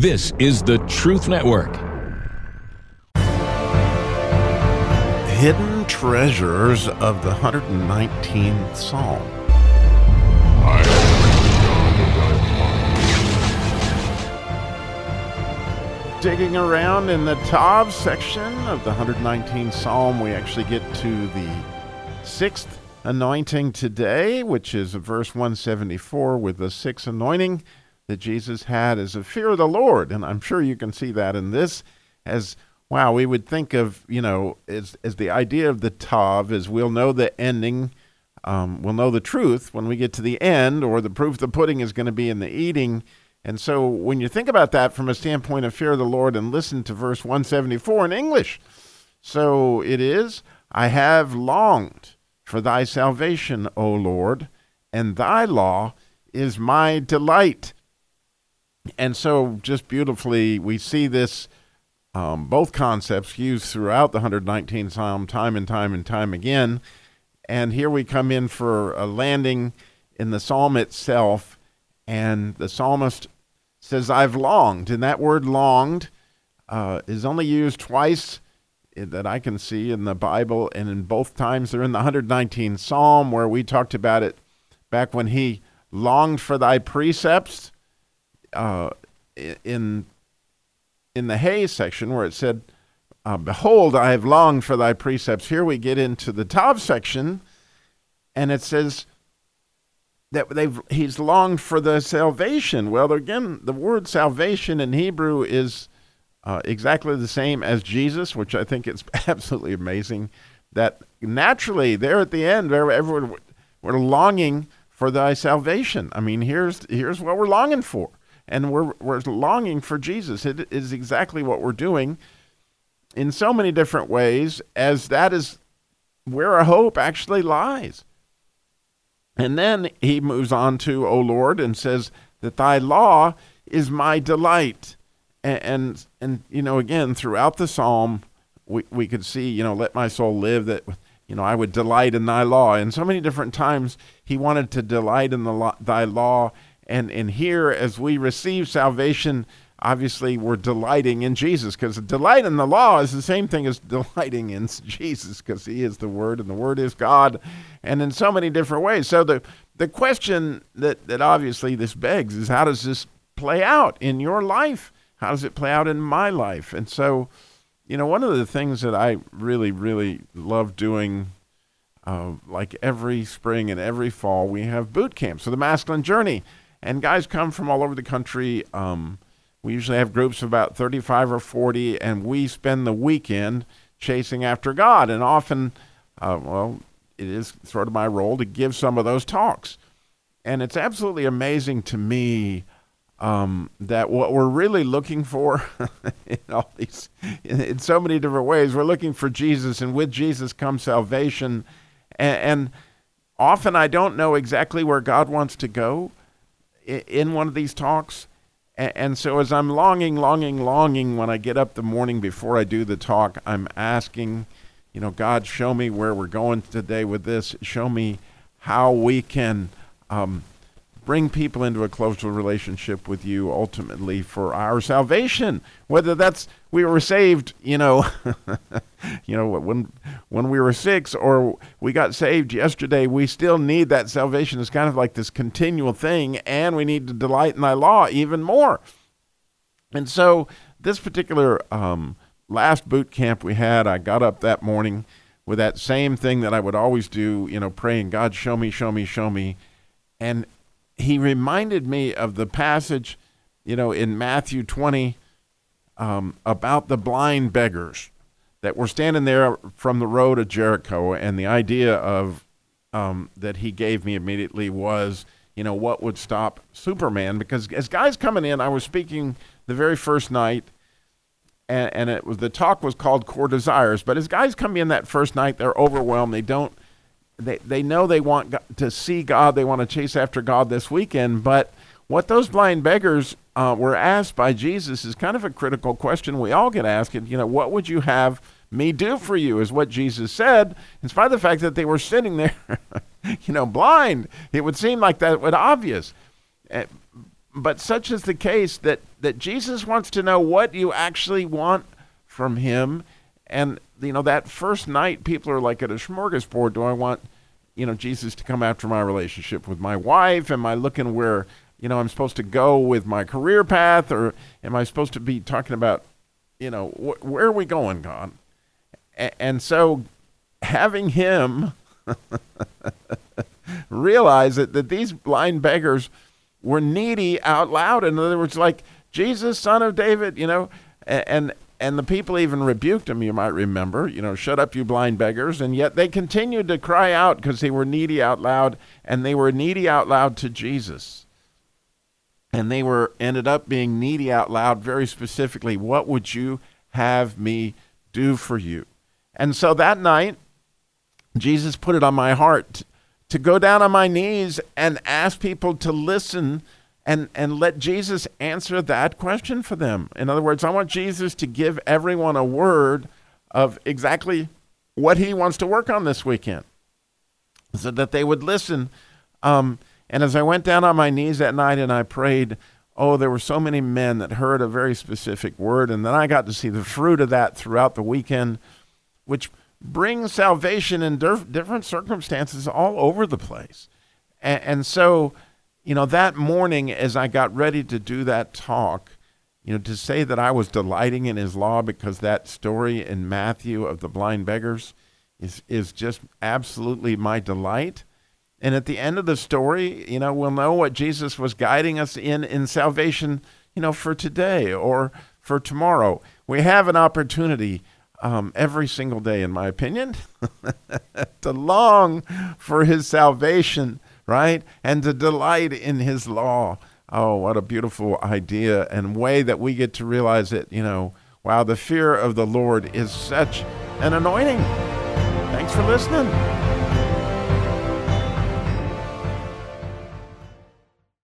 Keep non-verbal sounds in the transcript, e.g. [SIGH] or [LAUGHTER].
This is the Truth Network. Hidden treasures of the 119th Psalm. Digging around in the Tav section of the 119th Psalm, we actually get to the sixth anointing today, which is verse 174 with the sixth anointing that Jesus had is a fear of the Lord. And I'm sure you can see that in this as wow, we would think of, you know, as, as the idea of the Tav is we'll know the ending, um, we'll know the truth when we get to the end, or the proof of the pudding is going to be in the eating. And so when you think about that from a standpoint of fear of the Lord and listen to verse 174 in English, so it is, I have longed for thy salvation, O Lord, and thy law is my delight. And so, just beautifully, we see this, um, both concepts used throughout the 119th Psalm time and time and time again. And here we come in for a landing in the psalm itself. And the psalmist says, I've longed. And that word longed uh, is only used twice that I can see in the Bible. And in both times, they're in the 119th Psalm, where we talked about it back when he longed for thy precepts. Uh, in in the hay section where it said, uh, "Behold, I have longed for thy precepts." Here we get into the Tav section, and it says, that they've he's longed for the salvation. Well, again, the word salvation in Hebrew is uh, exactly the same as Jesus, which I think is [LAUGHS] absolutely amazing. That naturally, there at the end, everyone we're longing for thy salvation. I mean, here's here's what we're longing for, and we're we're longing for Jesus. It is exactly what we're doing in so many different ways, as that is where our hope actually lies. And then he moves on to, O Lord, and says that thy law is my delight. And, and, and, you know, again, throughout the psalm, we, we could see, you know, let my soul live, that, you know, I would delight in thy law. And so many different times he wanted to delight in the thy law. And, and here, as we receive salvation, obviously we're delighting in Jesus because delight in the law is the same thing as [LAUGHS] delighting in Jesus because he is the word and the word is God and in so many different ways. So the the question that that obviously this begs is how does this play out in your life? How does it play out in my life? And so, you know, one of the things that I really really love doing uh, like every spring and every fall, we have boot camps. So the masculine journey, and guys come from all over the country. Um, we usually have groups of about 35 or 40, and we spend the weekend chasing after God. And often, uh, well, it is sort of my role to give some of those talks. And it's absolutely amazing to me um, that what we're really looking for [LAUGHS] in all these, in, in, so many different ways, we're looking for Jesus, and with Jesus comes salvation. And, and often I don't know exactly where God wants to go in, one of these talks. And, and so, as I'm longing, longing, longing, when I get up the morning before I do the talk, I'm asking, you know, God, show me where we're going today with this. Show me how we can um, bring people into a closer relationship with you ultimately for our salvation. Whether that's we were saved, you know, [LAUGHS] [LAUGHS] you know when when we were six or we got saved yesterday, we still need that salvation. It's kind of like this continual thing, and we need to delight in Thy law even more. And so, this particular um, last boot camp we had, I got up that morning with that same thing that I would always do, you know, praying, God, show me, show me, show me. And he reminded me of the passage, you know, in Matthew 20 um, about the blind beggars that we're standing there from the road of Jericho. And the idea of um, that he gave me immediately was, you know, what would stop Superman? Because as guys coming in, I was speaking the very first night. And, and it was the talk was called core desires but as guys come in that first night they're overwhelmed they don't they, they know they want to see God, they want to chase after God this weekend, but what those blind beggars uh, were asked by Jesus is kind of a critical question we all get asked. You know, what would you have me do for you? Is what Jesus said, in spite of the fact that they were sitting there, [LAUGHS] you know, blind. It would seem like that would obvious. Uh, but such is the case that, that Jesus wants to know what you actually want from him. And, you know, that first night, people are like at a smorgasbord. Do I want, you know, Jesus to come after my relationship with my wife? Am I looking where, you know, I'm supposed to go with my career path? Or am I supposed to be talking about, you know, wh- where are we going, God? And so having him [LAUGHS] realize that, that these blind beggars were needy out loud. In other words, like Jesus, son of David, you know, and and the people even rebuked him. You might remember, you know, shut up, you blind beggars. And yet they continued to cry out because they were needy out loud, and they were needy out loud to Jesus. And they were ended up being needy out loud very specifically. What would you have me do for you? And so that night, Jesus put it on my heart to go down on my knees and ask people to listen and, and let Jesus answer that question for them. In other words, I want Jesus to give everyone a word of exactly what he wants to work on this weekend so that they would listen. Um, and as I went down on my knees that night and I prayed, oh, there were so many men that heard a very specific word. And then I got to see the fruit of that throughout the weekend, which brings salvation in dif- different circumstances all over the place. And, and, so, you know, that morning as I got ready to do that talk, you know, to say that I was delighting in his law because that story in Matthew of the blind beggars is, is just absolutely my delight. And at the end of the story, you know, we'll know what Jesus was guiding us in in salvation, you know, for today or for tomorrow. We have an opportunity um, every single day, in my opinion, [LAUGHS] to long for his salvation, right? And to delight in his law. Oh, what a beautiful idea and way that we get to realize it. You know, wow, the fear of the Lord is such an anointing. Thanks for listening.